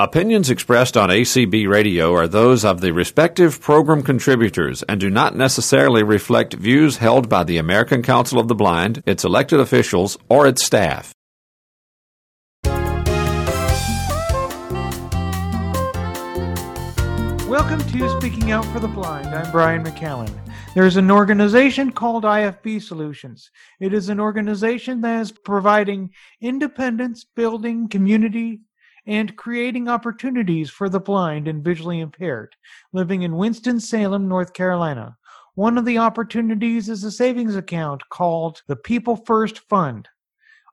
Opinions expressed on ACB Radio are those of the respective program contributors and do not necessarily reflect views held by the American Council of the Blind, its elected officials, or its staff. Welcome to Speaking Out for the Blind. I'm Brian McCallan. There's an organization called IFB Solutions. It is an organization that is providing independence, building community, and creating opportunities for the blind and visually impaired living in Winston-Salem, North Carolina. One of the opportunities is a savings account called the People First Fund.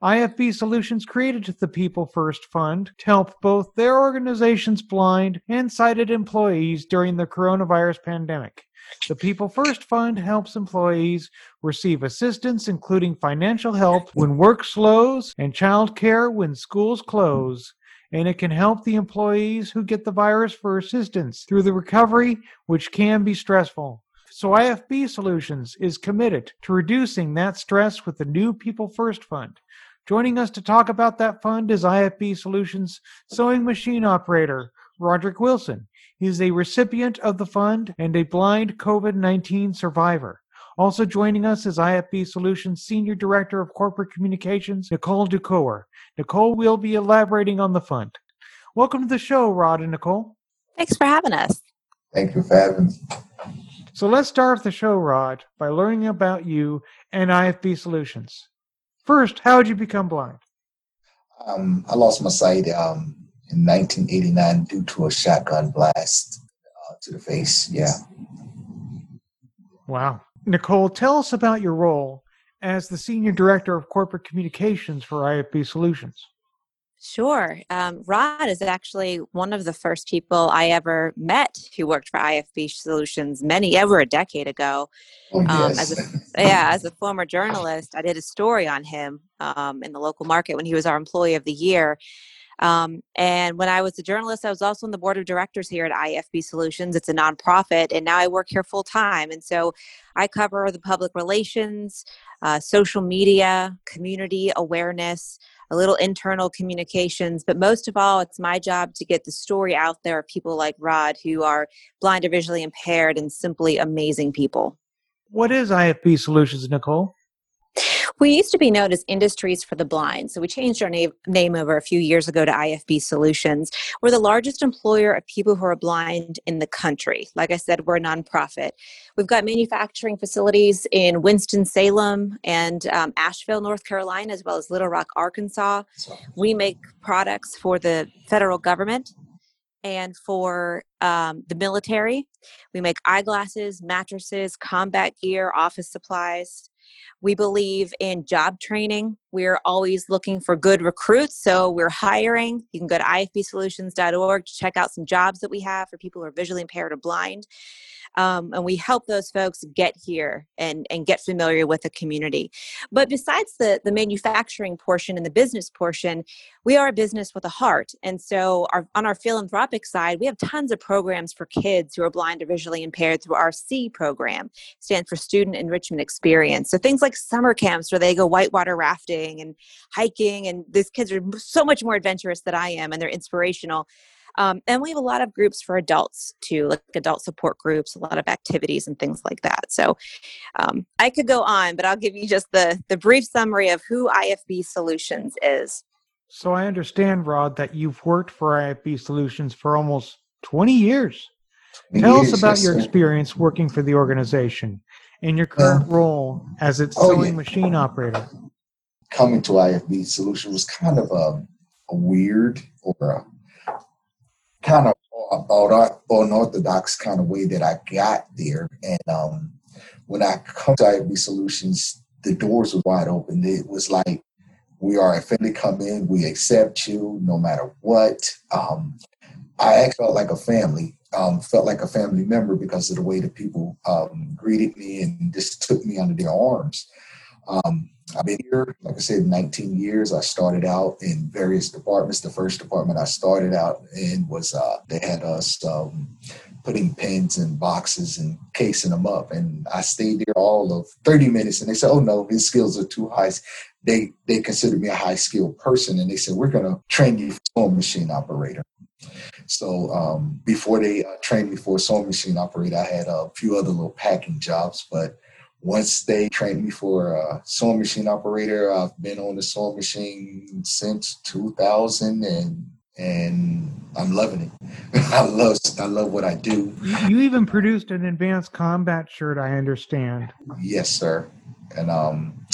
IFB Solutions created the People First Fund to help both their organization's blind and sighted employees during the coronavirus pandemic. The People First Fund helps employees receive assistance, including financial help when work slows and child care when schools close. And it can help the employees who get the virus for assistance through the recovery, which can be stressful. So IFB Solutions is committed to reducing that stress with the new People First Fund. Joining us to talk about that fund is IFB Solutions sewing machine operator Roderick Wilson. He is a recipient of the fund and a blind COVID 19 survivor. Also joining us is IFB Solutions Senior Director of Corporate Communications, Nicole Ducour. Nicole will be elaborating on the fund. Welcome to the show, Rod and Nicole. Thanks for having us. Thank you for having me. So let's start off the show, Rod, by learning about you and IFB Solutions. First, how did you become blind? Um, I lost my sight um, in 1989 due to a shotgun blast uh, to the face. Yeah. Wow. Nicole, tell us about your role as the Senior Director of Corporate Communications for IFB Solutions. Sure. Um, Rod is actually one of the first people I ever met who worked for IFB Solutions many over a decade ago. Oh, Um, yes. as a, yeah, as a former journalist, I did a story on him um, in the local market when he was our Employee of the Year. Um, and when I was a journalist, I was also on the board of directors here at IFB Solutions. It's a nonprofit, and now I work here full time. And so I cover the public relations, uh, social media, community awareness, a little internal communications. But most of all, it's my job to get the story out there of people like Rod who are blind or visually impaired and simply amazing people. What is IFB Solutions, Nicole? We used to be known as Industries for the Blind, so we changed our name, name over a few years ago to IFB Solutions. We're the largest employer of people who are blind in the country. Like I said, we're a nonprofit. We've got manufacturing facilities in Winston-Salem and um, Asheville, North Carolina, as well as Little Rock, Arkansas. We make products for the federal government and for um, the military. We make eyeglasses, mattresses, combat gear, office supplies. We believe in job training. We're always looking for good recruits, so we're hiring. You can go to ifbsolutions.org to check out some jobs that we have for people who are visually impaired or blind. Um, and we help those folks get here and, and get familiar with the community. But besides the, the manufacturing portion and the business portion, we are a business with a heart. And so our, on our philanthropic side, we have tons of programs for kids who are blind or visually impaired through our SEE program, stands for Student Enrichment Experience. So things like summer camps where they go whitewater rafting and hiking, and these kids are so much more adventurous than I am, and they're inspirational. Um, and we have a lot of groups for adults too, like adult support groups, a lot of activities and things like that. So um, I could go on, but I'll give you just the the brief summary of who IFB Solutions is. So I understand, Rod, that you've worked for IFB Solutions for almost 20 years. Tell us about yes, your experience working for the organization and your current role as its Oh, sewing yeah. machine operator. Coming to IFB Solution was kind of a, a weird or a kind of about unorthodox kind of way that I got there. And um, when I come to IFB Solutions, the doors were wide open. It was like we are a family. Come in, we accept you no matter what. Um, I felt like a family. Um, felt like a family member because of the way that people um, greeted me and just took me under their arms. Um, I've been here, like I said, 19 years. I started out in various departments. The first department I started out in was uh, they had us um, putting pins in boxes and casing them up, and I stayed there all of 30 minutes. And they said, "Oh no, his skills are too high." They they considered me a high skilled person, and they said, "We're going to train you for a machine operator." So um, before they uh, trained me for a sewing machine operator, I had a few other little packing jobs. But once they trained me for a sewing machine operator, I've been on the sewing machine since 2000 and and I'm loving it. I love I love what I do. You even produced an advanced combat shirt, I understand. Yes, sir. And um,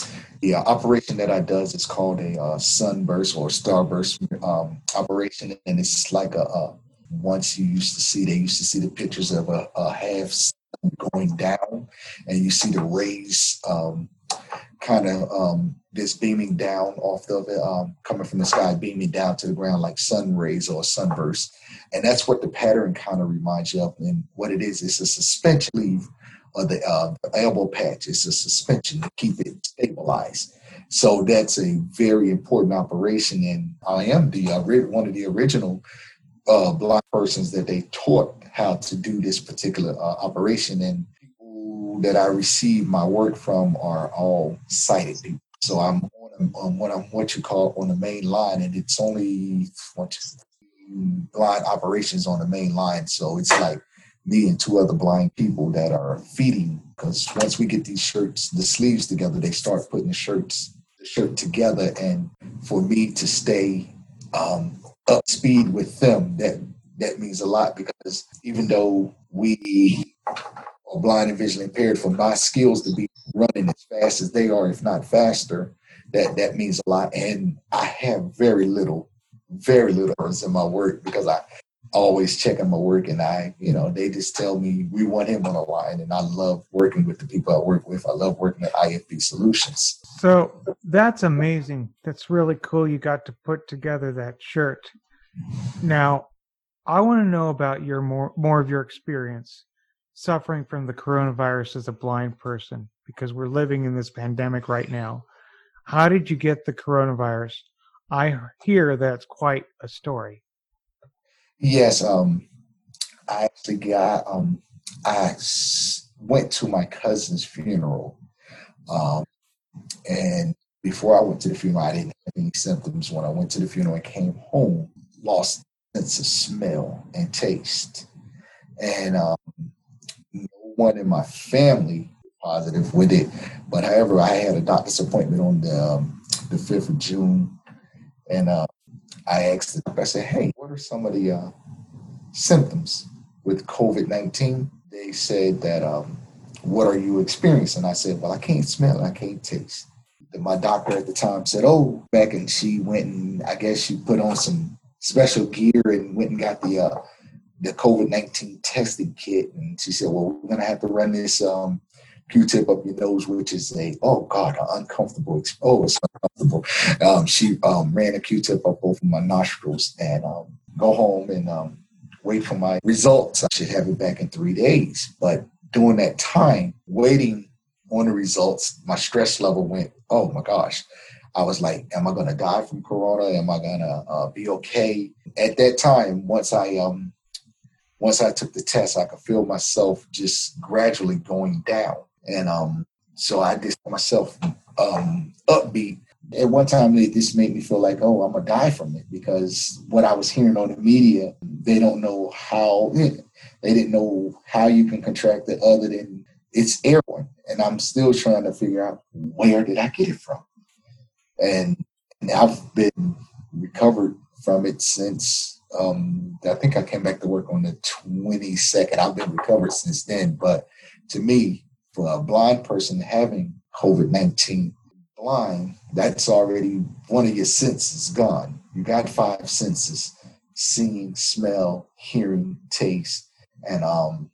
the uh, operation that I does is called a uh, sunburst or starburst um, operation, and it's like a, a, once you used to see they used to see the pictures of a, a half going down, and you see the rays um, kind of um, this beaming down off of it, um, coming from the sky, beaming down to the ground like sun rays or sunburst, and that's what the pattern kind of reminds you of. And what it is, it's a suspension leaf or the, uh, elbow patch. It's a suspension to keep it stabilized. So that's a very important operation. And I am the uh, one of the original uh, blind persons that they taught how to do this particular uh, operation. And people that I receive my work from are all sighted people. So I'm on, on what I'm what you call on the main line, and it's only blind operations on the main line. So it's like me and two other blind people that are feeding because once we get these shirts the sleeves together they start putting the shirts the shirt together and for me to stay um, up speed with them that that means a lot because even though we are blind and visually impaired for my skills to be running as fast as they are if not faster that that means a lot and i have very little very little errors in my work because i always check checking my work and I, you know, they just tell me we want him on the line and I love working with the people I work with. I love working at IFB Solutions. So that's amazing. That's really cool you got to put together that shirt. Now, I want to know about your more more of your experience suffering from the coronavirus as a blind person because we're living in this pandemic right now. How did you get the coronavirus? I hear that's quite a story. Yes, um, I actually got. Um, I went to my cousin's funeral, um, and before I went to the funeral, I didn't have any symptoms. When I went to the funeral and came home, lost sense of smell and taste, and um, no one in my family positive with it. But however, I had a doctor's appointment on the um, the fifth of June, and uh, I asked the doctor, I said, hey, what are some of the uh, symptoms with COVID 19? They said that, um, what are you experiencing? I said, well, I can't smell I can't taste. My doctor at the time said, oh, back and she went and I guess she put on some special gear and went and got the, uh, the COVID 19 testing kit. And she said, well, we're to have to run this um, Q-tip up your nose, which is a oh god, uncomfortable. Oh, it's uncomfortable. Um, she um, ran a Q-tip up both of my nostrils and um, go home and um, wait for my results. I should have it back in three days. But during that time, waiting on the results, my stress level went. Oh my gosh. I was like, am I going to die from corona? Am I going to uh, be okay? At that time, once I um, once I took the test, I could feel myself just gradually going down. And um, so I just myself um, upbeat. At one time, this made me feel like, oh, I'm gonna die from it because what I was hearing on the media, they don't know how they didn't know how you can contract it other than it's airborne. And I'm still trying to figure out where did I get it from. And, and I've been recovered from it since um, I think I came back to work on the 22nd. I've been recovered since then. But to me, for a blind person having COVID 19 blind, that's already one of your senses gone. You got five senses seeing, smell, hearing, taste, and um,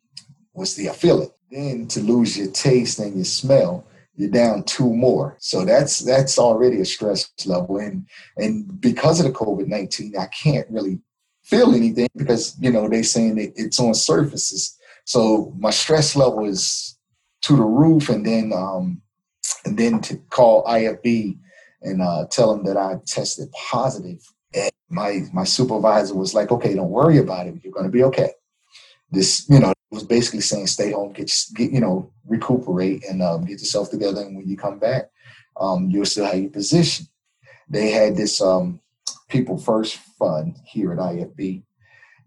what's the feeling. Then to lose your taste and your smell, you're down two more. So that's that's already a stress level. And and because of the COVID nineteen, I can't really feel anything because you know they saying it, it's on surfaces. So my stress level is to the roof and then um, and then to call IFB and uh, tell them that I tested positive. And my my supervisor was like, "Okay, don't worry about it. You're going to be okay." This, you know, was basically saying, "Stay home, get, get you know, recuperate, and um, get yourself together. And when you come back, um, you'll still have your position." They had this um, People First Fund here at IFB,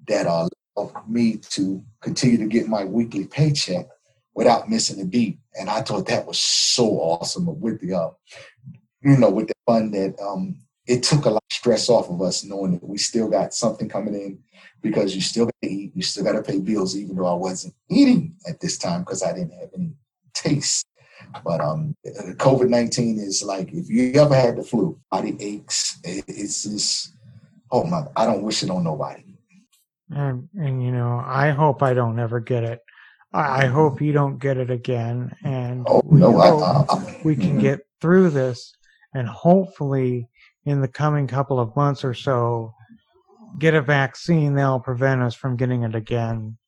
that allowed me to continue to get my weekly paycheck without missing a beat. And I thought that was so awesome with the, uh, you know, with the fund that um, it took a lot of stress off of us knowing that we still got something coming in because you still got to eat, you still got to pay bills, even though I wasn't eating at this time because I didn't have any taste. But um, COVID nineteen is like if you ever had the flu, body aches. It's just oh my, I don't wish it on nobody. And and you know, I hope I don't ever get it. I, I hope you don't get it again, and oh, we no, hope I, I, we can mhm. get through this, and hopefully, in the coming couple of months or so, get a vaccine that'll prevent us from getting it again.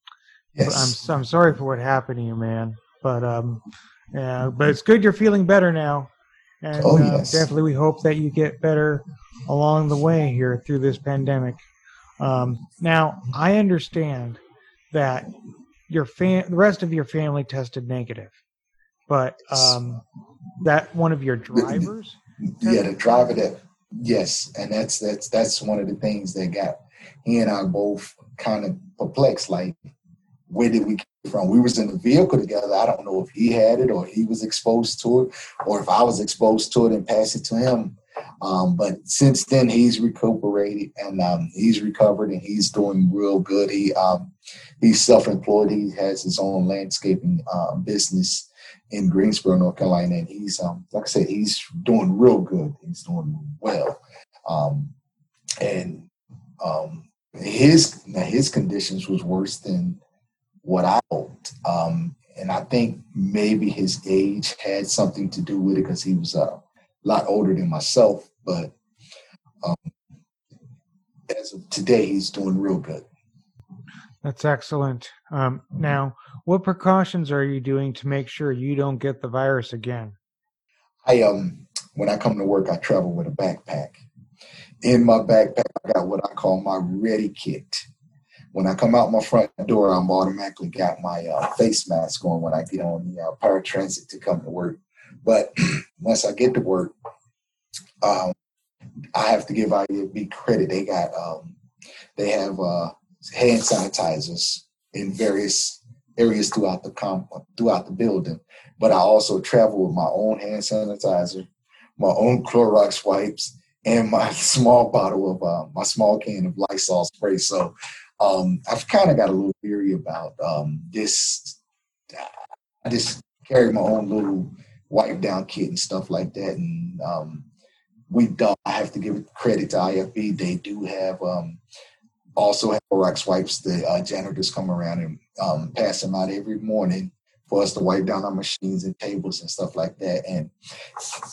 Yes. I'm I'm sorry for what happened to you, man. But um, yeah, but it's good you're feeling better now, and Oh, uh, yes. definitely we hope that you get better along the way here through this pandemic. Um, now I understand that your fam- the rest of your family tested negative, but um, that one of your drivers. yeah, the driver that yes, and that's that's that's one of the things that got he and I both kind of perplexed. Like, where did we get from? We was in the vehicle together. I don't know if he had it or he was exposed to it, or if I was exposed to it and passed it to him. Um, but since then, he's recuperated and um, he's recovered and he's doing real good. He um, he's self-employed. He has his own landscaping uh, business in Greensboro, North Carolina, and he's um, like I said, he's doing real good. He's doing well, um, and um, his his conditions was worse than what I hoped. Um, and I think maybe his age had something to do with it because he was a lot older than myself. But um, as of today, he's doing real good. That's excellent. Um, now, what precautions are you doing to make sure you don't get the virus again? I um when I come to work, I travel with a backpack. In my backpack, I got what I call my ready kit. When I come out my front door, I'm automatically got my uh, face mask on when I get on the uh, paratransit to come to work. But once I get to work, um, I have to give IFB credit. They got um, they have uh, hand sanitizers in various areas throughout the comp- throughout the building. But I also travel with my own hand sanitizer, my own Clorox wipes, and my small bottle of uh, my small can of Lysol spray. So um, I've kind of got a little weary about um, this. I just carry my own little wipe down kit and stuff like that, and um, we don't. I have to give credit to IFB. They do have um, also have Clorox wipes. The uh, janitors come around and um, pass them out every morning for us to wipe down our machines and tables and stuff like that. And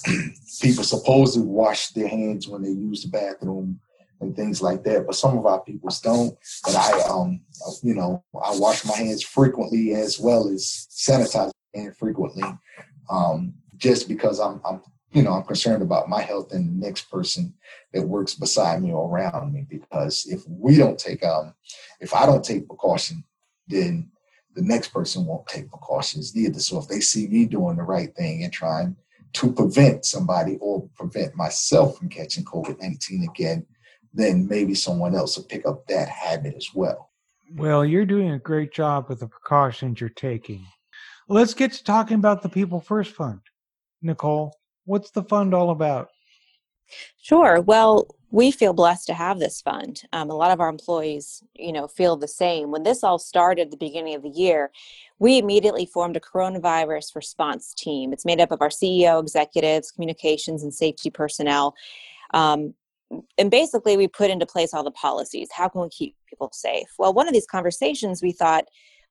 people supposedly wash their hands when they use the bathroom and things like that. But some of our peoples don't. But I, um, you know, I wash my hands frequently as well as sanitize my hands frequently, um, just because I'm, I'm, you know, I'm concerned about my health and the next person that works beside me or around me. Because if we don't take, um, if I don't take precaution, then the next person won't take precautions either. So if they see me doing the right thing and trying to prevent somebody or prevent myself from catching COVID 19 again, then maybe someone else will pick up that habit as well. Well, you're doing a great job with the precautions you're taking. Let's get to talking about the People First Fund. Nicole, what's the fund all about? Sure. Well, we feel blessed to have this fund. Um, a lot of our employees, you know, feel the same. When this all started at the beginning of the year, we immediately formed a coronavirus response team. It's made up of our CEO, executives, communications, and safety personnel. Um, and basically, we put into place all the policies. How can we keep people safe? Well, one of these conversations, we thought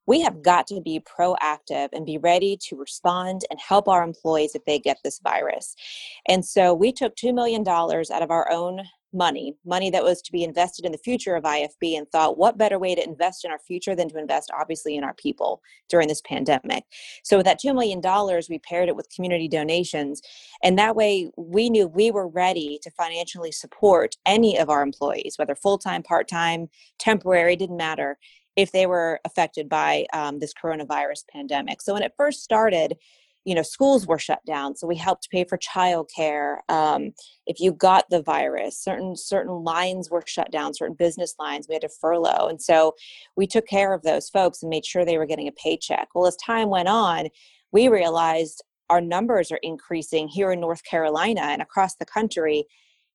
we have got to be proactive and be ready to respond and help our employees if they get this virus. And so we took $2 million out of our own money, money that was to be invested in the future of IFB, and thought, what better way to invest in our future than to invest, obviously, in our people during this pandemic? So, with that $2 million, we paired it with community donations. And that way, we knew we were ready to financially support any of our employees, whether full time, part time, temporary, didn't matter, if they were affected by um, this coronavirus pandemic. So, when it first started, you know schools were shut down so we helped pay for childcare um, if you got the virus certain certain lines were shut down certain business lines we had to furlough and so we took care of those folks and made sure they were getting a paycheck well as time went on we realized our numbers are increasing here in north carolina and across the country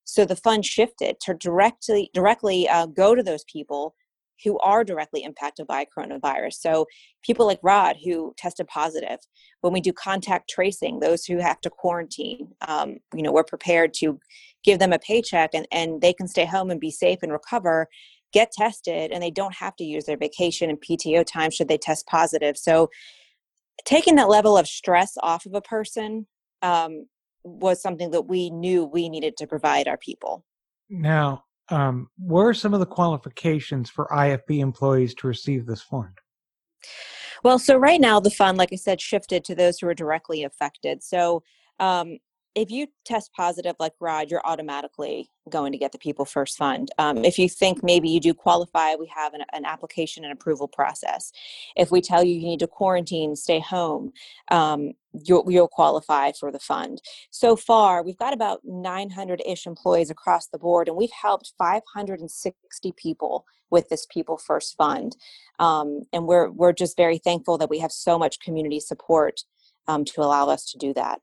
so the fund shifted to directly directly uh, go to those people who are directly impacted by coronavirus. So people like Rod who tested positive. When we do contact tracing, those who have to quarantine, um, you know, we're prepared to give them a paycheck and, and they can stay home and be safe and recover, get tested, and they don't have to use their vacation and PTO time should they test positive. So taking that level of stress off of a person um, was something that we knew we needed to provide our people. Now, um, what are some of the qualifications for IFB employees to receive this fund? Well, so right now the fund, like I said, shifted to those who are directly affected. So um, if you test positive like Rod, you're automatically going to get the People First Fund. Um, if you think maybe you do qualify, we have an, an, application and approval process. If we tell you you need to quarantine, stay home, um, you'll, you'll qualify for the fund. So far, we've got about 900 ish employees across the board, and we've helped 560 people with this People First Fund. Um, and we're, we're just very thankful that we have so much community support um, to allow us to do that.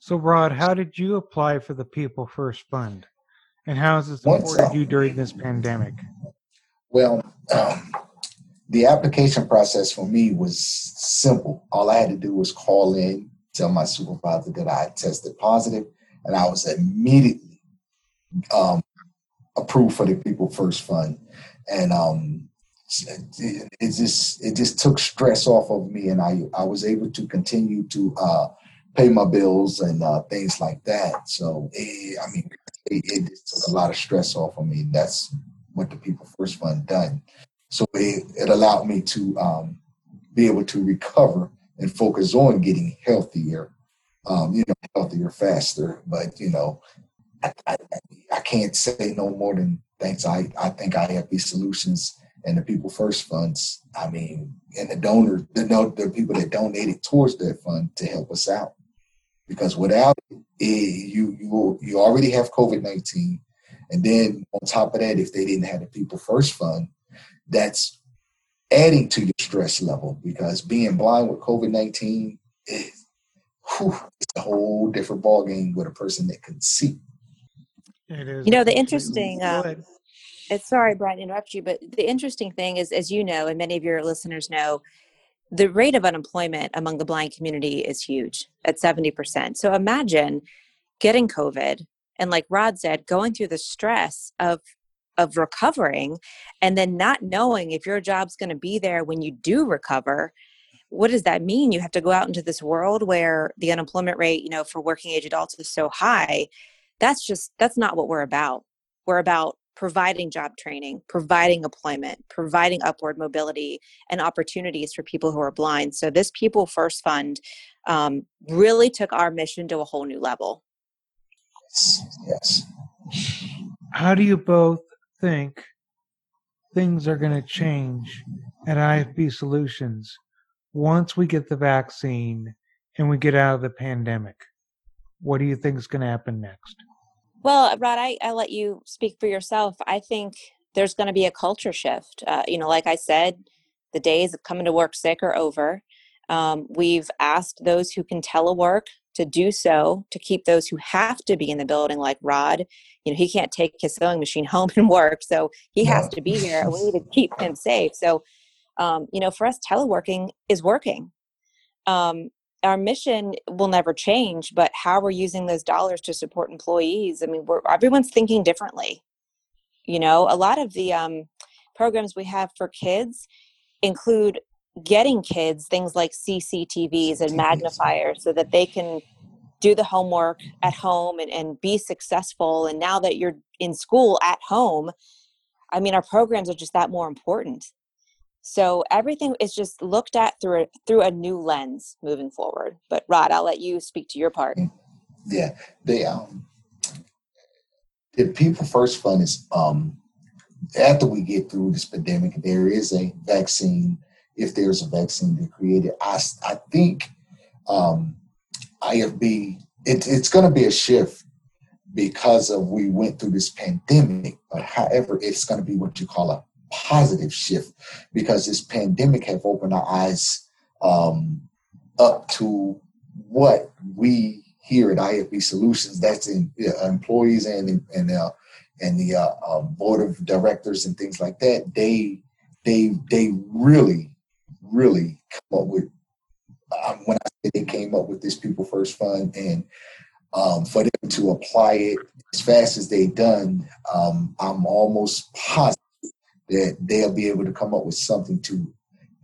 So, Rod, how did you apply for the People First Fund? And how has it supported you during this pandemic? Well, um, the application process for me was simple. All I had to do was call in, tell my supervisor that I had tested positive, and I was immediately um, approved for the People First Fund. And um, it, it, just it just took stress off of me, and I I was able to continue to uh, pay my bills and uh, things like that. So, it, I mean, it, it, took a lot of stress off of me. That's what the People First Fund done. So it, it allowed me to um, be able to recover and focus on getting healthier, um, you know, healthier faster. But you know, I, I, I, can't say no more than thanks. I think I think IFB Solutions and the People First funds. I mean, and the donors, the the people that donated towards that fund to help us out because without it, you you you already have COVID nineteen, and then on top of that, if they didn't have the People First Fund, that's adding to your stress level because being blind with COVID nineteen is it's a whole different ballgame with a person that can see. It is. You know the interesting. Um, it's sorry, Brian, interrupt you, but the interesting thing is, as you know, and many of your listeners know, the rate of unemployment among the blind community is huge at 70%. So imagine getting COVID and like Rod said, going through the stress of of recovering and then not knowing if your job's going to be there when you do recover. What does that mean? You have to go out into this world where the unemployment rate, you know, for working age adults is so high. That's just that's not what we're about. We're about providing job training, providing employment, providing upward mobility and opportunities for people who are blind. So, this People First Fund um, really took our mission to a whole new level. Yes. How do you both think things are going to change at IFB Solutions once we get the vaccine and we get out of the pandemic? What do you think is going to happen next? Well, Rod, I, I let you speak for yourself. I think there's going to be a culture shift. Uh, you know, like I said, the days of coming to work sick are over. Um, we've asked those who can telework to do so to keep those who have to be in the building, like Rod. You know, he can't take his sewing machine home and work, so he has to be here. We need to keep him safe. So, um, you know, for us, teleworking is working. Um, our mission will never change, but how we're using those dollars to support employees. I mean, we're everyone's thinking differently. You know, a lot of the um, programs we have for kids include getting kids things like CCTVs and magnifiers so that they can do the homework at home and, and be successful. And now that you're in school at home, I mean, our programs are just that more important. So everything is just looked at through a, through a new lens moving forward. But Rod, I'll let you speak to your part. Yeah, the um, the People First Fund is um, after we get through this pandemic, there is a vaccine. If there's a vaccine to create it, I I think um, IFB, it, it's going to be a shift because of we went through this pandemic. But however, it's going to be what you call a positive shift because this pandemic have opened our eyes um, up to what we here at IFB Solutions, that's in uh, employees and and uh, and the uh, uh, board of directors and things like that. They they they really really come up with um, when I say they came up with this People First Fund and um, for them to apply it as fast as they've done, um, I'm almost positive that they'll be able to come up with something to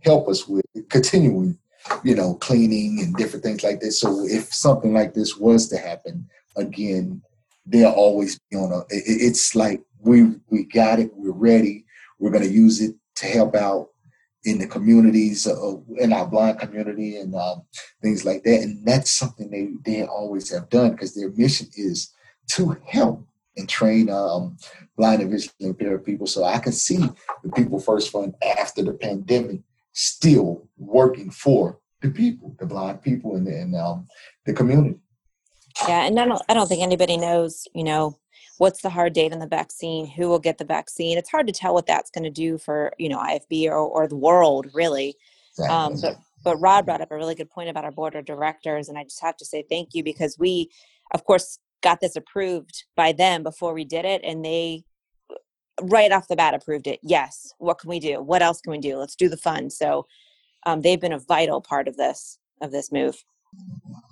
help us with continuing, you know, cleaning and different things like this. So if something like this was to happen again, they'll always be on a. It's like we we got it, we're ready, we're going to use it to help out in the communities, uh, in our blind community, and um, things like that. And that's something they they always have done because their mission is to help and train um, blind and visually impaired people. So I can see the People First Fund after the pandemic still working for the people, the blind people, and, and um, the community. Yeah, and I don't, I don't think anybody knows, you know, what's the hard date on the vaccine, who will get the vaccine. It's hard to tell what that's going to do for, you know, IFB or, or the world, really. Exactly. Um, but but Rod brought up a really good point about our board of directors, and I just have to say thank you because we, of course, got this approved by them before we did it and they right off the bat approved it. Yes what can we do? What else can we do? Let's do the fund so um, they've been a vital part of this of this move.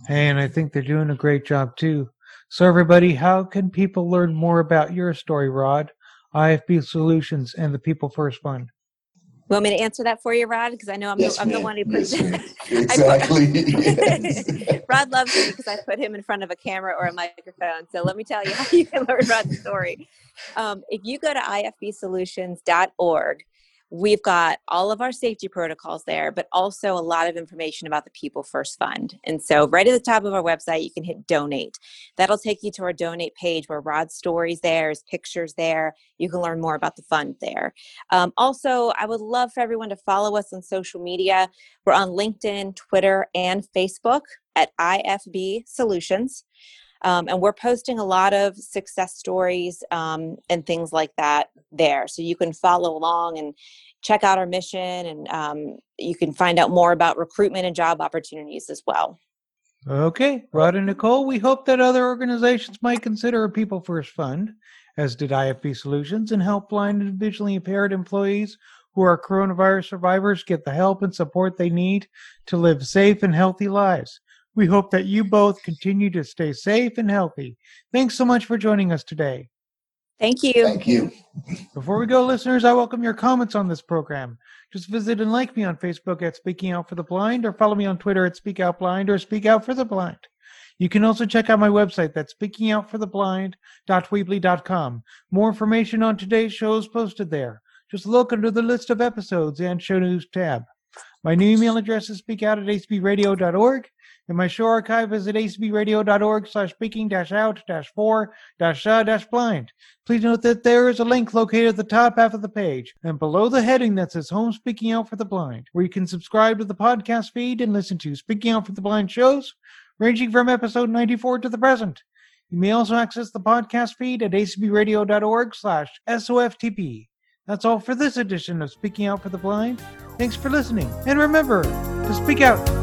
Hey and i think they're doing a great job too. So everybody how can people learn more about your story rod? Ifb solutions and the people first fund you want me to answer that for you, Rod? Because I know I'm, yes, the, I'm the one who puts yes, exactly. yes. Rod loves me because I put him in front of a camera or a microphone. So let me tell you how you can learn Rod's story. Um, if you go to ifbsolutions.org, We've got all of our safety protocols there, but also a lot of information about the People First Fund. And so, right at the top of our website, you can hit donate. That'll take you to our donate page where Rod's stories there, his pictures there. You can learn more about the fund there. Um, also, I would love for everyone to follow us on social media. We're on LinkedIn, Twitter, and Facebook at IFB Solutions. Um, and we're posting a lot of success stories um, and things like that there. So you can follow along and check out our mission, and um, you can find out more about recruitment and job opportunities as well. Okay, Rod and Nicole, we hope that other organizations might consider a People First Fund, as did IFB Solutions, and help blind and visually impaired employees who are coronavirus survivors get the help and support they need to live safe and healthy lives. We hope that you both continue to stay safe and healthy. Thanks so much for joining us today. Thank you. Thank you. Before we go, listeners, I welcome your comments on this program. Just visit and like me on Facebook at Speaking Out for the Blind, or follow me on Twitter at Speak Out Blind or Speak Out for the Blind. You can also check out my website, that's speakingoutfortheblind.weebly.com. More information on today's show is posted there. Just look under the list of episodes and show news tab. My new email address is speakout at acbradio.org, and my show archive is at acbradio.org slash speaking dash out dash four dash uh dash blind. Please note that there is a link located at the top half of the page and below the heading that says Home Speaking Out for the Blind, where you can subscribe to the podcast feed and listen to Speaking Out for the Blind shows, ranging from episode 94 to the present. You may also access the podcast feed at acbradio.org slash SOFTB. That's all for this edition of Speaking Out for the Blind. Thanks for listening, and remember to speak out.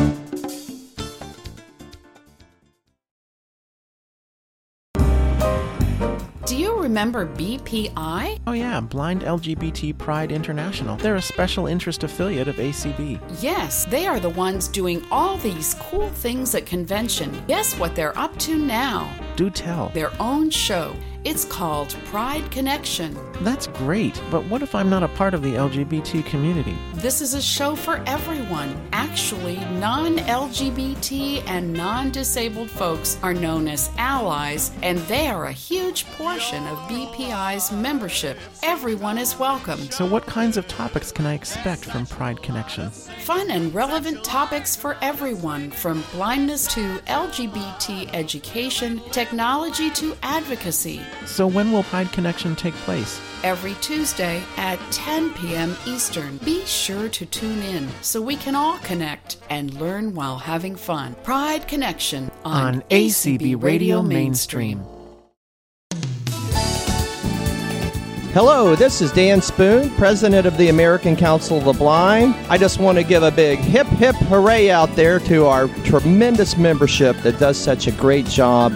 Remember BPI? Oh, yeah, Blind LGBT Pride International. They're a special interest affiliate of ACB. Yes, they are the ones doing all these cool things at convention. Guess what they're up to now? Do tell. Their own show. It's called Pride Connection. That's great, but what if I'm not a part of the LGBT community? This is a show for everyone. Actually, non LGBT and non disabled folks are known as allies, and they are a huge portion of BPI's membership. Everyone is welcome. So, what kinds of topics can I expect from Pride Connection? Fun and relevant topics for everyone, from blindness to LGBT education, technology to advocacy. So, when will Pride Connection take place? Every Tuesday at 10 p.m. Eastern. Be sure to tune in so we can all connect and learn while having fun. Pride Connection on, on ACB Radio Mainstream. Hello, this is Dan Spoone, President of the American Council of the Blind. I just want to give a big hip hip hooray out there to our tremendous membership that does such a great job